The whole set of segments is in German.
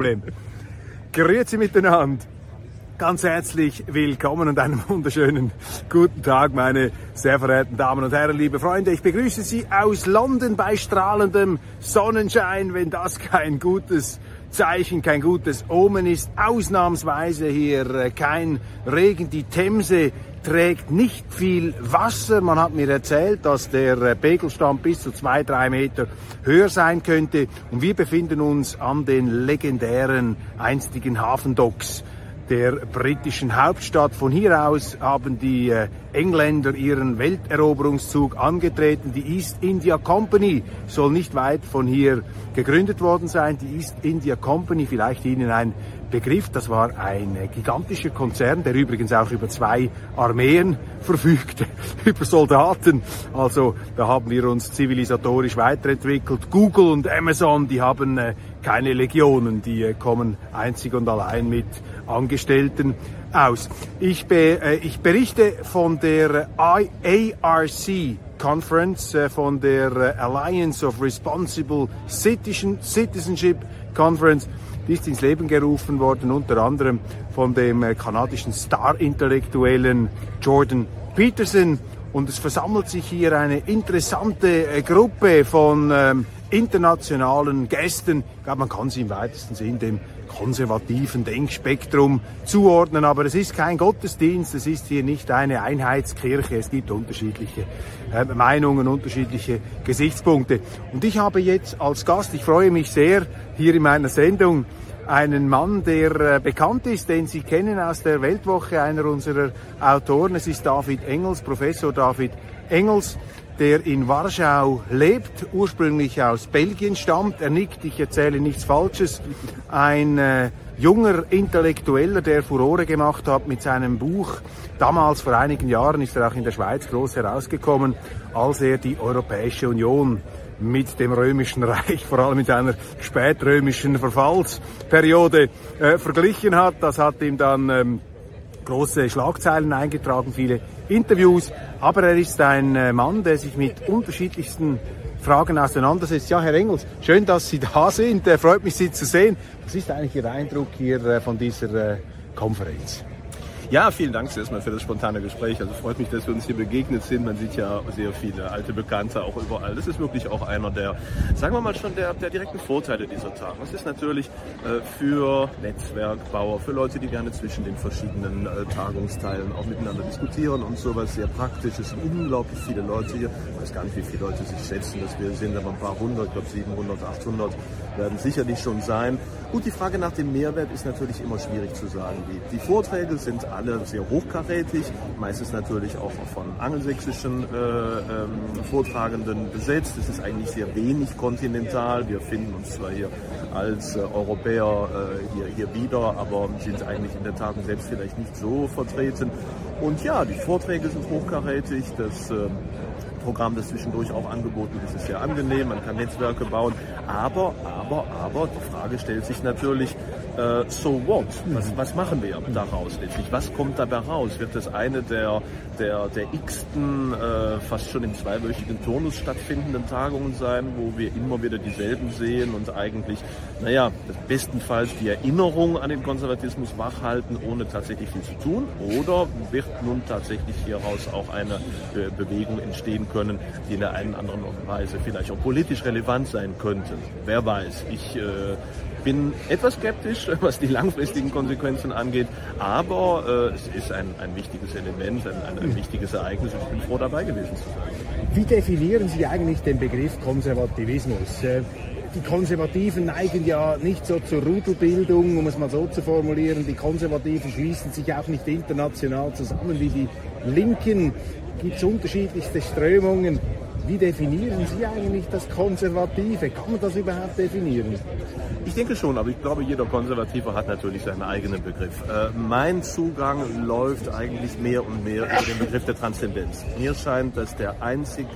Problem. Grüezi miteinander. Ganz herzlich willkommen und einen wunderschönen guten Tag, meine sehr verehrten Damen und Herren, liebe Freunde. Ich begrüße Sie aus London bei strahlendem Sonnenschein, wenn das kein gutes Zeichen, kein gutes Omen ist. Ausnahmsweise hier äh, kein Regen. Die Themse trägt nicht viel Wasser. Man hat mir erzählt, dass der äh, Pegelstand bis zu zwei, drei Meter höher sein könnte. Und wir befinden uns an den legendären einstigen Hafendocks der britischen Hauptstadt. Von hier aus haben die äh, Engländer ihren Welteroberungszug angetreten. Die East India Company soll nicht weit von hier gegründet worden sein. Die East India Company, vielleicht Ihnen ein Begriff, das war ein äh, gigantischer Konzern, der übrigens auch über zwei Armeen verfügte, über Soldaten. Also da haben wir uns zivilisatorisch weiterentwickelt. Google und Amazon, die haben äh, keine Legionen, die äh, kommen einzig und allein mit Angestellten aus. Ich, be, äh, ich berichte von der ARC Conference, äh, von der äh, Alliance of Responsible Citizenship Conference. Die ist ins Leben gerufen worden, unter anderem von dem äh, kanadischen Star-Intellektuellen Jordan Peterson. Und es versammelt sich hier eine interessante äh, Gruppe von ähm, internationalen Gästen. Ich glaube, man kann sie im weitesten Sinn dem konservativen Denkspektrum zuordnen. Aber es ist kein Gottesdienst, es ist hier nicht eine Einheitskirche. Es gibt unterschiedliche äh, Meinungen, unterschiedliche Gesichtspunkte. Und ich habe jetzt als Gast, ich freue mich sehr, hier in meiner Sendung einen Mann, der äh, bekannt ist, den Sie kennen aus der Weltwoche, einer unserer Autoren. Es ist David Engels, Professor David Engels der in Warschau lebt, ursprünglich aus Belgien stammt. Er nickt, ich erzähle nichts Falsches. Ein äh, junger Intellektueller, der Furore gemacht hat mit seinem Buch. Damals, vor einigen Jahren, ist er auch in der Schweiz groß herausgekommen, als er die Europäische Union mit dem Römischen Reich, vor allem mit einer spätrömischen Verfallsperiode äh, verglichen hat. Das hat ihm dann ähm, große Schlagzeilen eingetragen, viele Interviews. Aber er ist ein äh, Mann, der sich mit unterschiedlichsten Fragen auseinandersetzt. Ja, Herr Engels, schön, dass Sie da sind. Er freut mich, Sie zu sehen. Was ist eigentlich Ihr Eindruck hier äh, von dieser äh, Konferenz? Ja, vielen Dank erstmal für das spontane Gespräch. Also freut mich, dass wir uns hier begegnet sind. Man sieht ja sehr viele alte Bekannte auch überall. Das ist wirklich auch einer der, sagen wir mal schon, der, der direkten Vorteile dieser Tage. Das ist natürlich äh, für Netzwerkbauer, für Leute, die gerne zwischen den verschiedenen äh, Tagungsteilen auch miteinander diskutieren und sowas sehr praktisch. Es sind unglaublich viele Leute hier. Ich weiß gar nicht, wie viele Leute sich schätzen, dass wir sind, aber ein paar hundert, ich glaube 700, 800 werden sicherlich schon sein. Gut, die Frage nach dem Mehrwert ist natürlich immer schwierig zu sagen. Die, die Vorträge sind alle sehr hochkarätig, meistens natürlich auch von angelsächsischen äh, ähm, Vortragenden besetzt. Es ist eigentlich sehr wenig kontinental. Wir finden uns zwar hier als äh, Europäer äh, hier, hier wieder, aber sind eigentlich in der Tagung selbst vielleicht nicht so vertreten. Und ja, die Vorträge sind hochkarätig. Das ähm, Programm, das zwischendurch auch angeboten wird, ist sehr angenehm. Man kann Netzwerke bauen. Aber, aber, aber, die Frage stellt sich natürlich, äh, so what? Was, was machen wir daraus letztlich? Was kommt dabei raus? Wird das eine der, der, der x-ten, äh, fast schon im zweiwöchigen Turnus stattfindenden Tagungen sein, wo wir immer wieder dieselben sehen und eigentlich, naja, bestenfalls die Erinnerung an den Konservatismus wachhalten, ohne tatsächlich viel zu tun? Oder wird nun tatsächlich hieraus auch eine äh, Bewegung entstehen können, die in der einen oder anderen Weise vielleicht auch politisch relevant sein könnte? Wer weiß. Ich äh, bin etwas skeptisch, was die langfristigen Konsequenzen angeht, aber äh, es ist ein, ein wichtiges Element, ein, ein, wichtiges Ereignis und ich bin froh dabei gewesen zu sein. Wie definieren Sie eigentlich den Begriff Konservativismus? Die Konservativen neigen ja nicht so zur Rudelbildung, um es mal so zu formulieren. Die Konservativen schließen sich auch nicht international zusammen wie die Linken. Gibt es unterschiedlichste Strömungen. Wie definieren Sie eigentlich das Konservative? Kann man das überhaupt definieren? Ich denke schon, aber ich glaube, jeder Konservative hat natürlich seinen eigenen Begriff. Äh, mein Zugang läuft eigentlich mehr und mehr über den Begriff der Transzendenz. Mir scheint, dass der einzig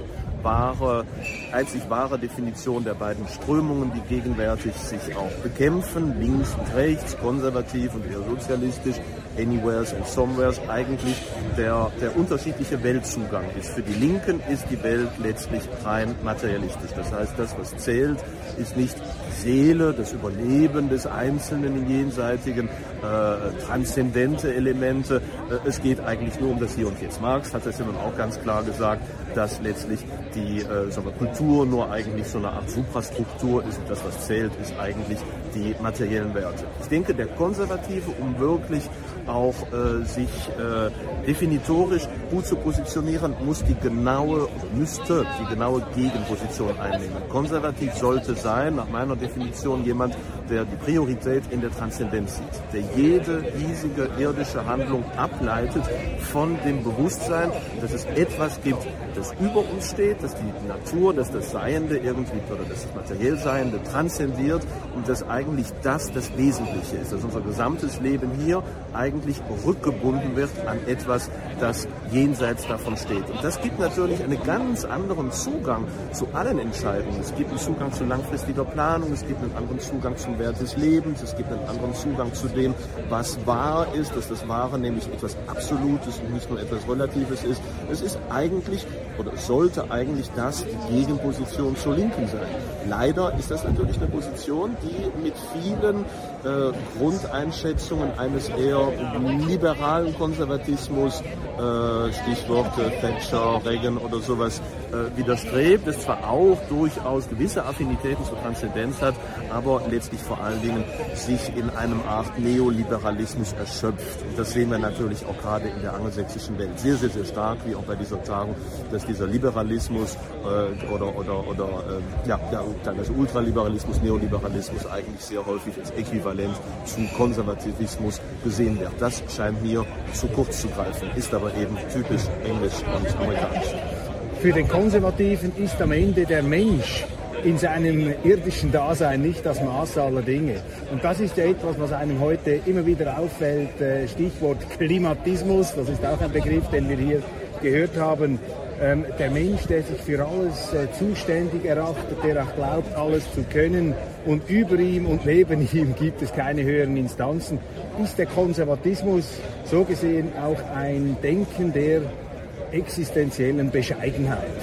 wahre, einzig wahre Definition der beiden Strömungen, die gegenwärtig sich auch bekämpfen, links und rechts, konservativ und eher sozialistisch, Anywheres und Somewheres eigentlich der, der unterschiedliche Weltzugang ist. Für die Linken ist die Welt letztlich rein materialistisch. Das heißt, das, was zählt, ist nicht Seele, das Überleben des Einzelnen im Jenseitigen, äh, transzendente Elemente. Äh, es geht eigentlich nur um das Hier und Jetzt. Marx hat das ja nun auch ganz klar gesagt, dass letztlich die äh, sagen wir, Kultur nur eigentlich so eine Art Suprastruktur ist und das, was zählt, ist eigentlich die materiellen Werte. Ich denke, der Konservative, um wirklich auch äh, sich äh, definitorisch gut zu positionieren, muss die genaue, müsste die genaue Gegenposition einnehmen. Konservativ sollte sein, nach meiner Definition, jemand, der die Priorität in der Transzendenz sieht, der jede hiesige irdische Handlung ableitet von dem Bewusstsein, dass es etwas gibt, das über uns steht, dass die Natur, dass das Seiende irgendwie oder das materiell Seiende transzendiert und dass eigentlich das das Wesentliche ist, dass unser gesamtes Leben hier eigentlich rückgebunden wird an etwas, das jenseits davon steht. Und das gibt natürlich einen ganz anderen Zugang zu allen Entscheidungen. Es gibt einen Zugang zu langfristiger Planung, es gibt einen anderen Zugang zum Wert des Lebens, es gibt einen anderen Zugang zu dem, was wahr ist, dass das Wahre nämlich etwas Absolutes und nicht nur etwas Relatives ist. Es ist eigentlich oder sollte eigentlich das die Gegenposition zur Linken sein. Leider ist das natürlich eine Position, die mit vielen äh, Grundeinschätzungen eines eher liberalen Konservatismus, äh, Stichworte Thatcher, Reagan oder sowas, widerstrebt, das zwar auch durchaus gewisse Affinitäten zur Transzendenz hat, aber letztlich vor allen Dingen sich in einem Art Neoliberalismus erschöpft. Und das sehen wir natürlich auch gerade in der angelsächsischen Welt sehr, sehr, sehr stark, wie auch bei dieser Tagung, dass dieser Liberalismus äh, oder, oder, oder äh, ja, ja, teilweise Ultraliberalismus, Neoliberalismus eigentlich sehr häufig als Äquivalent zu Konservativismus gesehen wird. Das scheint mir zu kurz zu greifen, ist aber eben typisch englisch und amerikanisch. Für den Konservativen ist am Ende der Mensch in seinem irdischen Dasein nicht das Maß aller Dinge. Und das ist ja etwas, was einem heute immer wieder auffällt. Äh, Stichwort Klimatismus, das ist auch ein Begriff, den wir hier gehört haben. Ähm, der Mensch, der sich für alles äh, zuständig erachtet, der auch glaubt, alles zu können und über ihm und neben ihm gibt es keine höheren Instanzen, ist der Konservatismus so gesehen auch ein Denken der existenziellen Bescheidenheit.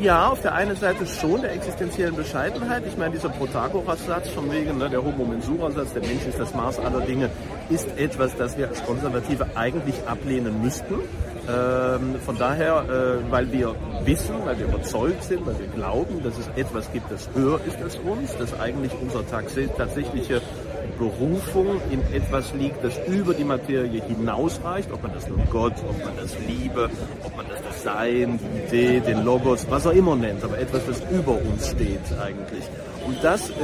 Ja, auf der einen Seite schon der existenziellen Bescheidenheit. Ich meine, dieser Protagoras-Satz von wegen, ne, der Homo Mensura-Satz, der Mensch ist das Maß aller Dinge, ist etwas, das wir als Konservative eigentlich ablehnen müssten. Ähm, von daher, äh, weil wir wissen, weil wir überzeugt sind, weil wir glauben, dass es etwas gibt, das höher ist als uns, dass eigentlich unser tatsächliche Berufung in etwas liegt, das über die Materie hinausreicht, ob man das nun Gott, ob man das Liebe, ob man das das Sein, die Idee, den Logos, was auch immer nennt, aber etwas, das über uns steht eigentlich. Und das äh,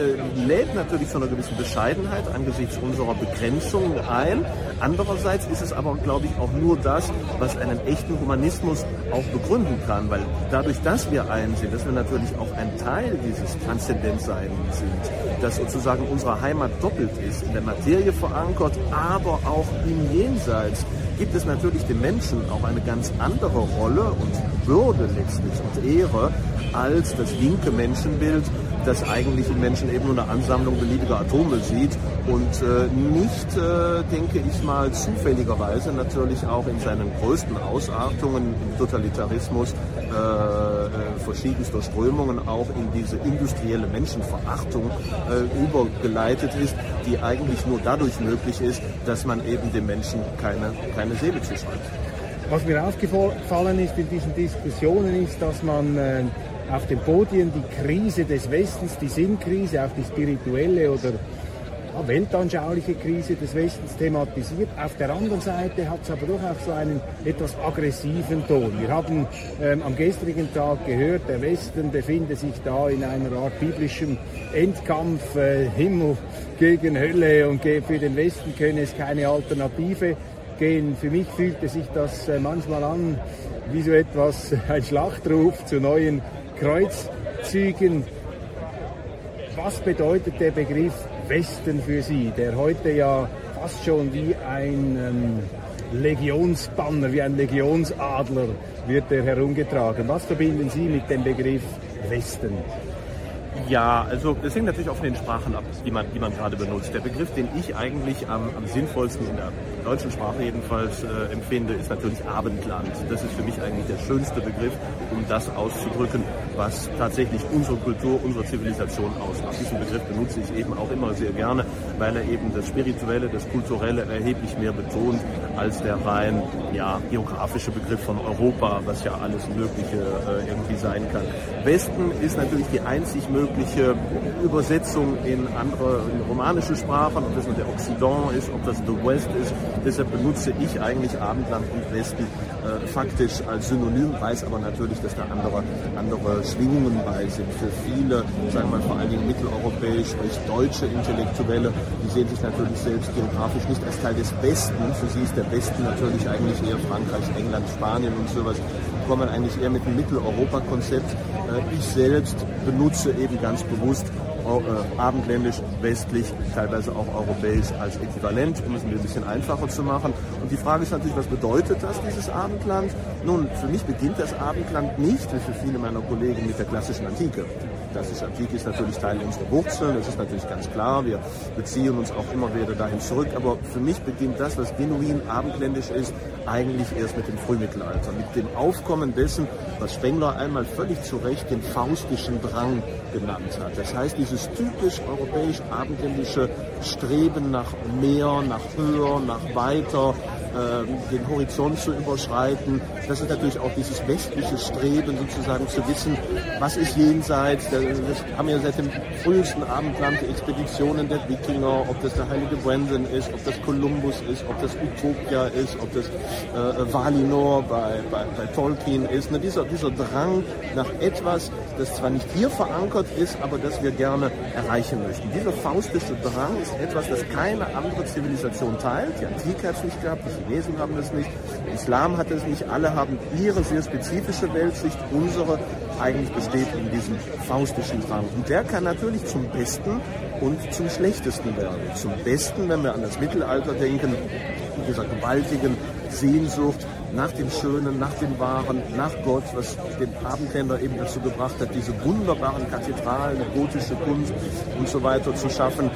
lädt natürlich zu einer gewissen Bescheidenheit angesichts unserer Begrenzungen ein. Andererseits ist es aber, glaube ich, auch nur das, was einen echten Humanismus auch begründen kann, weil dadurch, dass wir einsehen, dass wir natürlich auch ein Teil dieses Transzendentseins sind, dass sozusagen unsere Heimat doppelt ist, in der Materie verankert, aber auch im Jenseits, gibt es natürlich dem Menschen auch eine ganz andere Rolle und Würde letztlich und Ehre als das linke Menschenbild, das eigentlich im Menschen eben nur eine Ansammlung beliebiger Atome sieht und äh, nicht, äh, denke ich mal, zufälligerweise natürlich auch in seinen größten Ausartungen im Totalitarismus äh, äh, verschiedenster Strömungen auch in diese industrielle Menschenverachtung äh, übergeleitet ist, die eigentlich nur dadurch möglich ist, dass man eben dem Menschen keine, keine Seele zuschreibt. Was mir aufgefallen ist in diesen Diskussionen ist, dass man äh, auf den Podien die Krise des Westens, die Sinnkrise, auch die spirituelle oder weltanschauliche Krise des Westens thematisiert. Auf der anderen Seite hat es aber doch auch so einen etwas aggressiven Ton. Wir haben ähm, am gestrigen Tag gehört, der Westen befinde sich da in einer Art biblischem Endkampf, äh, Himmel gegen Hölle und für den Westen könne es keine Alternative gehen. Für mich fühlte sich das äh, manchmal an wie so etwas, ein Schlachtruf zu neuen Kreuzzügen. Was bedeutet der Begriff Westen für Sie, der heute ja fast schon wie ein ähm, Legionsbanner, wie ein Legionsadler wird er herumgetragen? Was verbinden Sie mit dem Begriff Westen? Ja, also es hängt natürlich auch von den Sprachen ab, die man, die man gerade benutzt. Der Begriff, den ich eigentlich am, am sinnvollsten in der deutschen Sprache jedenfalls äh, empfinde, ist natürlich Abendland. Das ist für mich eigentlich der schönste Begriff, um das auszudrücken, was tatsächlich unsere Kultur, unsere Zivilisation ausmacht. Diesen Begriff benutze ich eben auch immer sehr gerne, weil er eben das Spirituelle, das Kulturelle erheblich mehr betont als der rein ja, geografische Begriff von Europa, was ja alles Mögliche äh, irgendwie sein kann. Westen ist natürlich die einzig mögliche Übersetzung in andere in romanische Sprachen, ob das nur der Occident ist, ob das The West ist. Deshalb benutze ich eigentlich Abendland und Westen äh, faktisch als Synonym, weiß aber natürlich, dass da andere, andere Schwingungen bei sind. Für viele, sagen wir mal vor allen Dingen mitteleuropäisch, sprich deutsche Intellektuelle, die sehen sich natürlich selbst geografisch nicht als Teil des Westen. Für sie ist der Westen natürlich eigentlich eher Frankreich, England, Spanien und sowas kommen eigentlich eher mit einem Mitteleuropa-Konzept. Äh, ich selbst benutze eben ganz bewusst äh, abendländisch, westlich, teilweise auch europäisch als Äquivalent, um es ein bisschen einfacher zu machen. Und die Frage ist natürlich, was bedeutet das, dieses Abendland? Nun, für mich beginnt das Abendland nicht, wie für viele meiner Kollegen, mit der klassischen Antike. Die klassische Antike ist natürlich Teil unserer Wurzeln, das ist natürlich ganz klar. Wir beziehen uns auch immer wieder dahin zurück. Aber für mich beginnt das, was genuin abendländisch ist, eigentlich erst mit dem Frühmittelalter, mit dem Aufkommen dessen, was Spengler einmal völlig zu Recht den faustischen Drang genannt hat. Das heißt, dieses typisch europäisch-abendländische Streben nach mehr, nach höher, nach weiter, den Horizont zu überschreiten. Das ist natürlich auch dieses westliche Streben, sozusagen zu wissen, was ist jenseits. Das haben ja seit dem frühesten Abendland die Expeditionen der Wikinger, ob das der heilige Brandon ist, ob das Kolumbus ist, ob das Utopia ist, ob das äh, Valinor bei, bei, bei Tolkien ist. Ne, dieser, dieser Drang nach etwas, das zwar nicht hier verankert ist, aber das wir gerne erreichen möchten. Dieser faustische Drang ist etwas, das keine andere Zivilisation teilt. Die Antike hat es nicht gehabt, Chinesen haben es nicht, Islam hat es nicht. Alle haben ihre sehr spezifische Weltsicht. Unsere eigentlich besteht in diesem faustischen Drang. Und der kann natürlich zum Besten und zum Schlechtesten werden. Zum Besten, wenn wir an das Mittelalter denken, in dieser gewaltigen Sehnsucht nach dem Schönen, nach dem Wahren, nach Gott, was den Abendländer eben dazu gebracht hat, diese wunderbaren Kathedralen, gotische Kunst und so weiter zu schaffen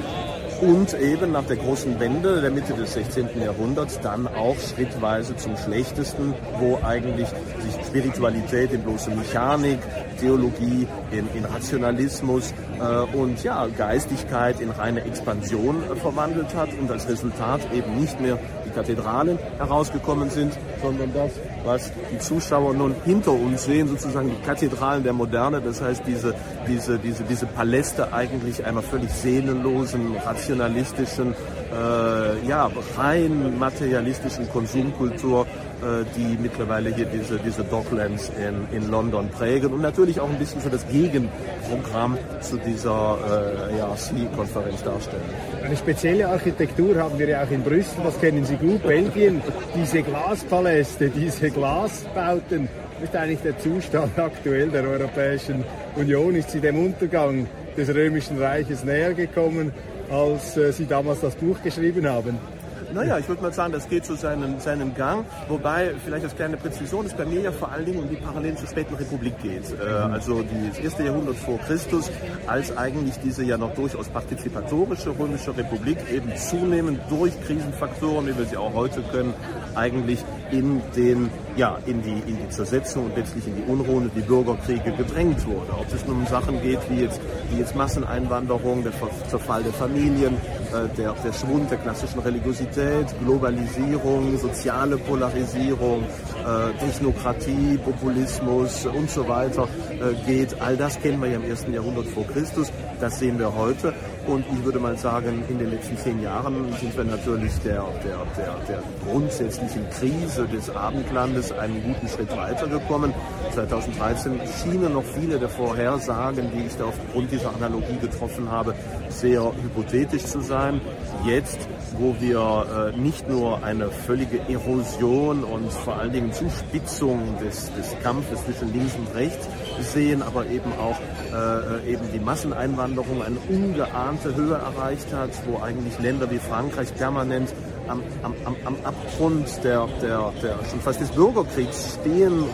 und eben nach der großen Wende der Mitte des 16. Jahrhunderts dann auch schrittweise zum Schlechtesten, wo eigentlich sich Spiritualität in bloße Mechanik, Theologie in, in Rationalismus äh, und ja, Geistigkeit in reine Expansion äh, verwandelt hat und als Resultat eben nicht mehr die Kathedralen herausgekommen sind, sondern das, was die Zuschauer nun hinter uns sehen, sozusagen die Kathedralen der Moderne, das heißt diese, diese, diese, diese Paläste eigentlich einer völlig seelenlosen, rationalistischen, äh, ja, rein materialistischen Konsumkultur äh, die mittlerweile hier diese, diese Docklands in, in London prägen und natürlich auch ein bisschen für das Gegenprogramm zu dieser äh, ja, konferenz darstellen. Eine spezielle Architektur haben wir ja auch in Brüssel, das kennen Sie gut, Belgien. Diese Glaspaläste, diese Glasbauten, das ist eigentlich der Zustand aktuell der Europäischen Union. Ist sie dem Untergang des Römischen Reiches näher gekommen, als äh, Sie damals das Buch geschrieben haben? Naja, ich würde mal sagen, das geht zu seinem, seinem Gang. Wobei, vielleicht als kleine Präzision, es bei mir ja vor allen Dingen um die Parallelen zur späten Republik geht. Äh, also das erste Jahrhundert vor Christus, als eigentlich diese ja noch durchaus partizipatorische römische Republik eben zunehmend durch Krisenfaktoren, wie wir sie auch heute können, eigentlich in den ja, in die, in die Zersetzung und letztlich in die Unruhen und die Bürgerkriege gedrängt wurde. Ob es nun um Sachen geht wie jetzt, wie jetzt Masseneinwanderung, der Zerfall der Familien, der, der Schwund der klassischen Religiosität, Globalisierung, soziale Polarisierung, äh, Technokratie, Populismus und so weiter äh, geht. All das kennen wir ja im ersten Jahrhundert vor Christus. Das sehen wir heute. Und ich würde mal sagen, in den letzten zehn Jahren sind wir natürlich der, der, der, der grundsätzlichen Krise des Abendlandes einen guten Schritt weitergekommen. 2013 schienen noch viele der Vorhersagen, die ich da aufgrund dieser Analogie getroffen habe, sehr hypothetisch zu sein. Jetzt, wo wir äh, nicht nur eine völlige Erosion und vor allen Dingen Zuspitzung des, des Kampfes zwischen links und rechts sehen, aber eben auch äh, eben die Masseneinwanderung eine ungeahnte Höhe erreicht hat, wo eigentlich Länder wie Frankreich permanent am, am, am Abgrund der, der, der schon fast des Bürgerkriegs stehen.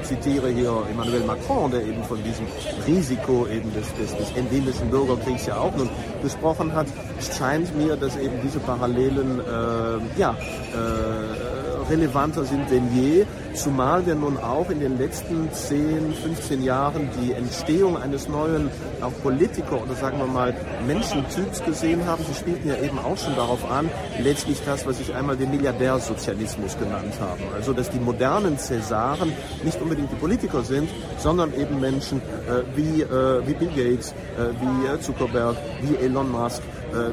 Ich zitiere hier Emmanuel Macron, der eben von diesem Risiko eben des, des, des endemischen Bürgerkriegs ja auch nun gesprochen hat. Es scheint mir, dass eben diese Parallelen äh, ja, äh, relevanter sind denn je, zumal wir nun auch in den letzten 10, 15 Jahren die Entstehung eines neuen, auch Politiker oder sagen wir mal Menschentyps gesehen haben. Sie spielten ja eben auch schon darauf an, letztlich das, was ich einmal den Milliardärsozialismus genannt habe. Also, dass die modernen Cäsaren nicht unbedingt die Politiker sind, sondern eben Menschen äh, wie, äh, wie Bill Gates, äh, wie äh, Zuckerberg, wie Elon Musk,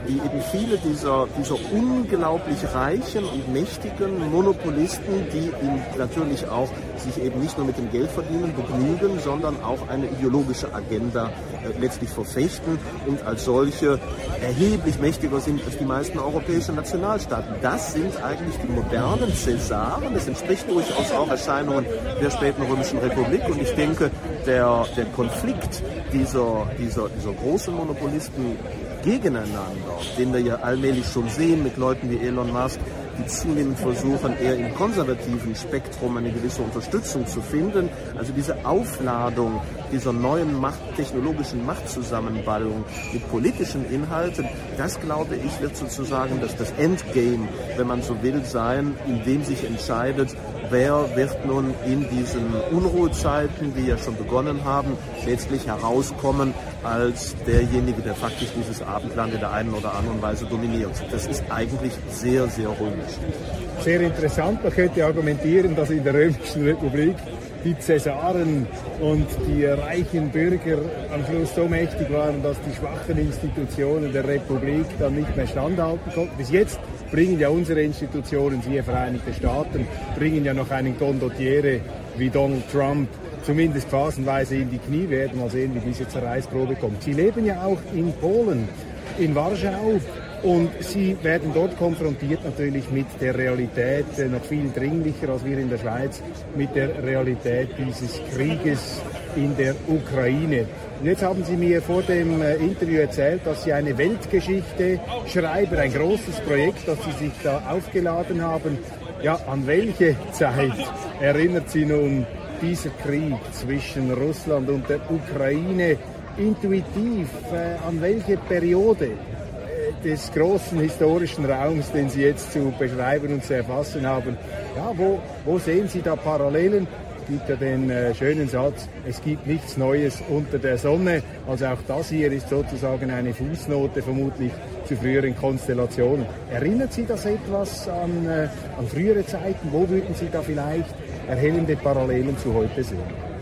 wie eben viele dieser, dieser unglaublich reichen und mächtigen Monopolisten, die natürlich auch sich eben nicht nur mit dem Geld verdienen begnügen, sondern auch eine ideologische Agenda äh, letztlich verfechten und als solche erheblich mächtiger sind als die meisten europäischen Nationalstaaten. Das sind eigentlich die modernen Cäsaren. Das entspricht durchaus auch Erscheinungen der späten Römischen Republik. Und ich denke, der, der Konflikt dieser, dieser, dieser großen Monopolisten gegeneinander, den wir ja allmählich schon sehen mit Leuten wie Elon Musk, die zunehmend versuchen, eher im konservativen Spektrum eine gewisse Unterstützung zu finden. Also diese Aufladung dieser neuen Macht, technologischen Machtzusammenballung mit politischen Inhalten, das glaube ich wird sozusagen das, das Endgame, wenn man so will, sein, in dem sich entscheidet, wer wird nun in diesen Unruhezeiten, die ja schon begonnen haben, letztlich herauskommen als derjenige, der faktisch dieses Abendland in der einen oder anderen Weise dominiert. Das ist eigentlich sehr, sehr römisch. Sehr interessant. Man könnte argumentieren, dass in der Römischen Republik die Cäsaren und die reichen Bürger am Schluss so mächtig waren, dass die schwachen Institutionen der Republik dann nicht mehr standhalten konnten. Bis jetzt bringen ja unsere Institutionen, siehe Vereinigte Staaten, bringen ja noch einen Condottiere wie Donald Trump zumindest phasenweise in die Knie. Werden mal sehen, wie diese Zerreißprobe kommt. Sie leben ja auch in Polen, in Warschau. Und sie werden dort konfrontiert natürlich mit der Realität, äh, noch viel dringlicher als wir in der Schweiz, mit der Realität dieses Krieges in der Ukraine. Und jetzt haben Sie mir vor dem äh, Interview erzählt, dass Sie eine Weltgeschichte schreiben, ein großes Projekt, das Sie sich da aufgeladen haben. Ja, an welche Zeit erinnert Sie nun dieser Krieg zwischen Russland und der Ukraine intuitiv? Äh, an welche Periode? des großen historischen Raums, den Sie jetzt zu beschreiben und zu erfassen haben. Ja, wo, wo sehen Sie da Parallelen? Gibt ja den äh, schönen Satz, es gibt nichts Neues unter der Sonne. Also auch das hier ist sozusagen eine Fußnote vermutlich zu früheren Konstellationen. Erinnert Sie das etwas an, äh, an frühere Zeiten? Wo würden Sie da vielleicht erhellende Parallelen zu heute sehen?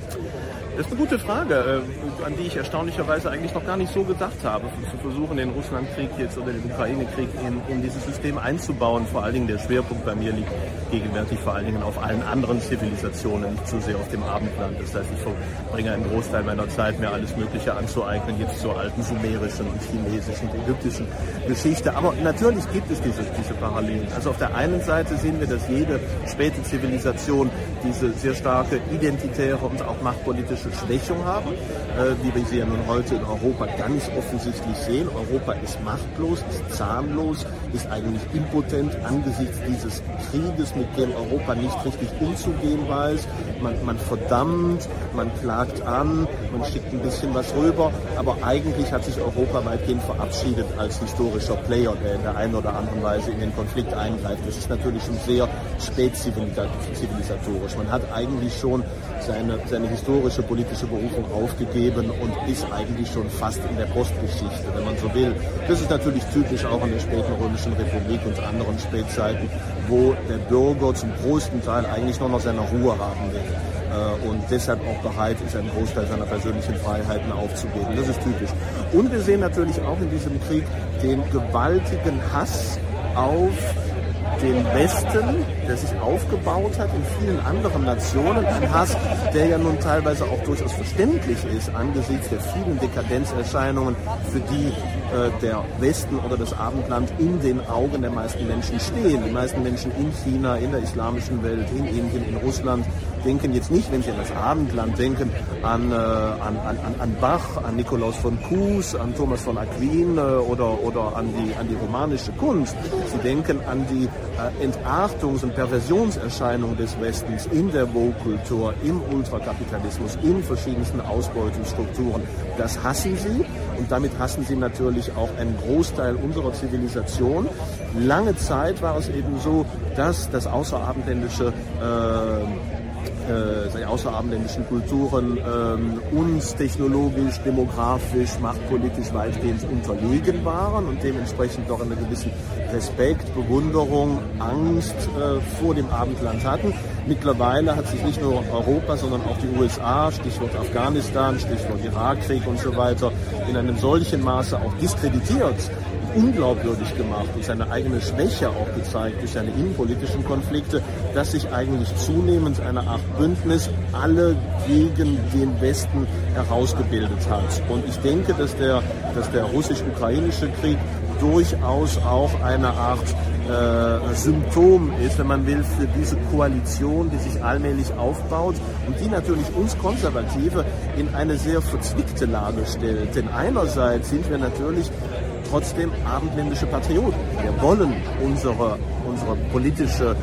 Das ist eine gute Frage, äh, an die ich erstaunlicherweise eigentlich noch gar nicht so gedacht habe, zu versuchen, den Russlandkrieg jetzt oder den Ukraine-Krieg in, in dieses System einzubauen. Vor allen Dingen der Schwerpunkt bei mir liegt gegenwärtig vor allen Dingen auf allen anderen Zivilisationen, nicht so sehr auf dem Abendland. Das heißt, ich verbringe einen Großteil meiner Zeit, mir alles Mögliche anzueignen, jetzt zur alten sumerischen und chinesischen und ägyptischen Geschichte. Aber natürlich gibt es diese, diese Parallelen. Also auf der einen Seite sehen wir, dass jede späte Zivilisation diese sehr starke identitäre und auch machtpolitische ökonomische Schwächung haben, äh, wie wir sie ja nun heute in Europa ganz offensichtlich sehen. Europa ist machtlos, ist zahnlos, ist eigentlich impotent angesichts dieses Krieges, mit dem Europa nicht richtig umzugehen weiß. Man, man verdammt, man klagt an, man schickt ein bisschen was rüber, aber eigentlich hat sich Europa weitgehend verabschiedet als historischer Player, der in der einen oder anderen Weise in den Konflikt eingreift. Das ist natürlich schon sehr spätzivilisatorisch. Man hat eigentlich schon seine, seine historische politische Berufung aufgegeben und ist eigentlich schon fast in der Postgeschichte, wenn man so will. Das ist natürlich typisch auch in der späten Römischen Republik und anderen Spätzeiten, wo der Bürger zum größten Teil eigentlich nur noch seine Ruhe haben will äh, und deshalb auch bereit ist, einen Großteil seiner persönlichen Freiheiten aufzugeben. Das ist typisch. Und wir sehen natürlich auch in diesem Krieg den gewaltigen Hass auf den Westen, der sich aufgebaut hat in vielen anderen Nationen, ein Hass, der ja nun teilweise auch durchaus verständlich ist angesichts der vielen Dekadenzerscheinungen, für die äh, der Westen oder das Abendland in den Augen der meisten Menschen stehen. Die meisten Menschen in China, in der islamischen Welt, in Indien, in Russland denken jetzt nicht, wenn sie an das Abendland denken, an, äh, an, an, an Bach, an Nikolaus von Kues, an Thomas von Aquin äh, oder, oder an, die, an die romanische Kunst. Sie denken an die äh, Entartungs- und Perversionserscheinungen des Westens in der Vogue-Kultur, im Ultrakapitalismus, in verschiedensten Ausbeutungsstrukturen. Das hassen sie und damit hassen sie natürlich auch einen Großteil unserer Zivilisation. Lange Zeit war es eben so, dass das außerabendländische äh, äh, außerabendländischen Kulturen ähm, uns technologisch, demografisch, machtpolitisch weitgehend unterlegen waren und dementsprechend doch einen gewissen Respekt, Bewunderung, Angst äh, vor dem Abendland hatten. Mittlerweile hat sich nicht nur Europa, sondern auch die USA, Stichwort Afghanistan, Stichwort Irakkrieg und so weiter, in einem solchen Maße auch diskreditiert unglaubwürdig gemacht und seine eigene Schwäche auch gezeigt durch seine innenpolitischen Konflikte, dass sich eigentlich zunehmend eine Art Bündnis alle gegen den Westen herausgebildet hat. Und ich denke, dass der, dass der russisch-ukrainische Krieg durchaus auch eine Art äh, Symptom ist, wenn man will, für diese Koalition, die sich allmählich aufbaut und die natürlich uns Konservative in eine sehr verzwickte Lage stellt. Denn einerseits sind wir natürlich trotzdem abendländische Patrioten. Wir wollen unsere, unsere politische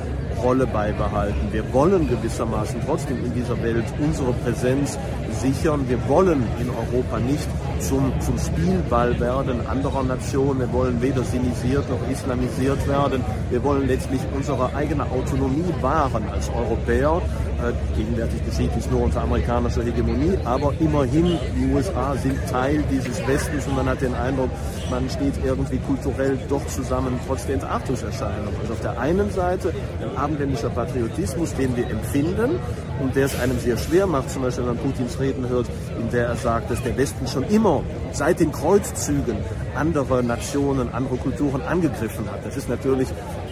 Rolle beibehalten. Wir wollen gewissermaßen trotzdem in dieser Welt unsere Präsenz sichern. Wir wollen in Europa nicht zum, zum Spielball werden anderer Nationen. Wir wollen weder sinisiert noch islamisiert werden. Wir wollen letztlich unsere eigene Autonomie wahren als Europäer. Äh, gegenwärtig geschieht dies nur unter amerikanischer Hegemonie, aber immerhin, die USA sind Teil dieses Westens und man hat den Eindruck, man steht irgendwie kulturell doch zusammen, trotz der Entartungserscheinung. Also auf der einen Seite ein abendländischer Patriotismus, den wir empfinden und der es einem sehr schwer macht, zum Beispiel wenn man Putins Reden hört, in der er sagt, dass der Westen schon immer seit den Kreuzzügen andere Nationen, andere Kulturen angegriffen hat. Das ist natürlich,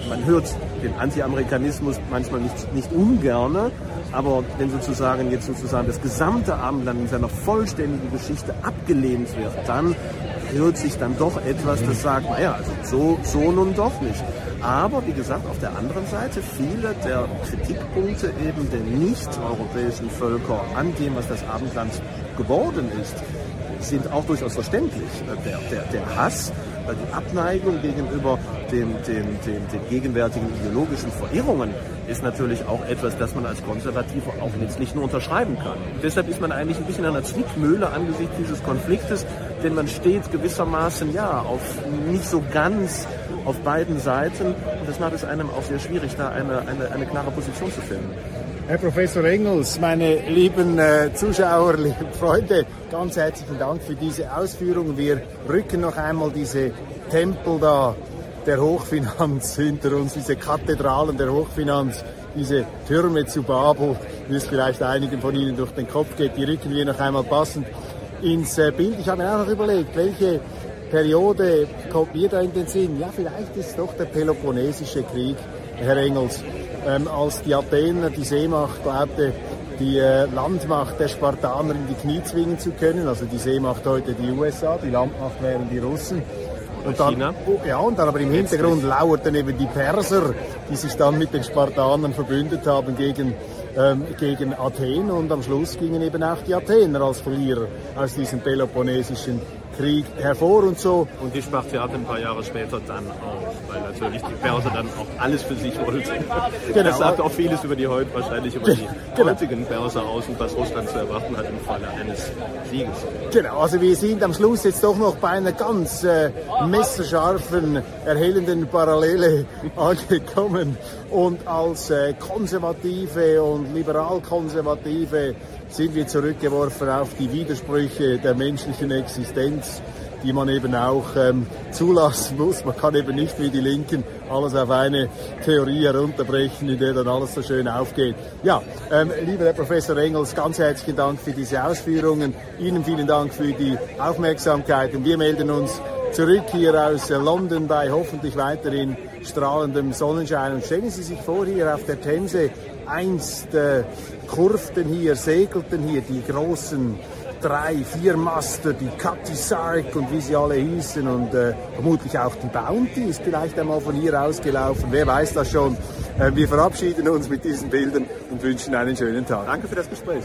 man hört den Anti-Amerikanismus manchmal nicht, nicht ungerne, aber wenn sozusagen jetzt sozusagen das gesamte Abendland in seiner vollständigen Geschichte abgelehnt wird, dann hört sich dann doch etwas, das sagt, naja, also so, so nun doch nicht. Aber wie gesagt, auf der anderen Seite, viele der Kritikpunkte eben der nicht-europäischen Völker an dem, was das Abendland geworden ist, sind auch durchaus verständlich. Der, der, der Hass, die Abneigung gegenüber dem, dem, dem, den gegenwärtigen ideologischen Verirrungen ist natürlich auch etwas, das man als Konservativer auch letztlich nur unterschreiben kann. Deshalb ist man eigentlich ein bisschen an einer Zwickmühle angesichts dieses Konfliktes, denn man steht gewissermaßen ja auf nicht so ganz auf beiden Seiten und das macht es einem auch sehr schwierig, da eine, eine, eine klare Position zu finden. Herr Professor Engels, meine lieben äh, Zuschauer, liebe Freunde, ganz herzlichen Dank für diese Ausführungen. Wir rücken noch einmal diese Tempel da der Hochfinanz hinter uns, diese Kathedralen der Hochfinanz, diese Türme zu Babel, wie es vielleicht einigen von Ihnen durch den Kopf geht, die rücken wir noch einmal passend ins äh, Bild. Ich habe mir auch noch überlegt, welche Periode kommt mir da in den Sinn? Ja, vielleicht ist es doch der Peloponnesische Krieg, Herr Engels, ähm, als die Athener die Seemacht glaubte, die äh, Landmacht der Spartaner in die Knie zwingen zu können. Also die Seemacht heute die USA, die Landmacht wären die Russen. Und dann, China. Ja, und dann aber im Hintergrund lauerten eben die Perser, die sich dann mit den Spartanern verbündet haben gegen, ähm, gegen Athen. Und am Schluss gingen eben auch die Athener als Verlierer aus diesem Peloponnesischen Krieg hervor und so. Und die Spartiaten ein paar Jahre später dann auch, weil natürlich die Perser dann auch alles für sich wollten. Genau. Das sagt auch vieles über die heute, wahrscheinlich über die genau. heutigen Perser aus und was Russland zu erwarten hat im Falle eines Sieges. Genau, also wir sind am Schluss jetzt doch noch bei einer ganz äh, messerscharfen, erhellenden Parallele angekommen. Und als äh, Konservative und Liberal-Konservative sind wir zurückgeworfen auf die Widersprüche der menschlichen Existenz die man eben auch ähm, zulassen muss. Man kann eben nicht wie die Linken alles auf eine Theorie herunterbrechen, in der dann alles so schön aufgeht. Ja, ähm, lieber Herr Professor Engels, ganz herzlichen Dank für diese Ausführungen. Ihnen vielen Dank für die Aufmerksamkeit und wir melden uns zurück hier aus London bei hoffentlich weiterhin strahlendem Sonnenschein. Und stellen Sie sich vor, hier auf der Themse einst äh, kurften hier, segelten hier die großen drei, vier Master, die Cutty Sark und wie sie alle hießen und äh, vermutlich auch die Bounty ist vielleicht einmal von hier ausgelaufen, wer weiß das schon. Äh, wir verabschieden uns mit diesen Bildern und wünschen einen schönen Tag. Danke für das Gespräch.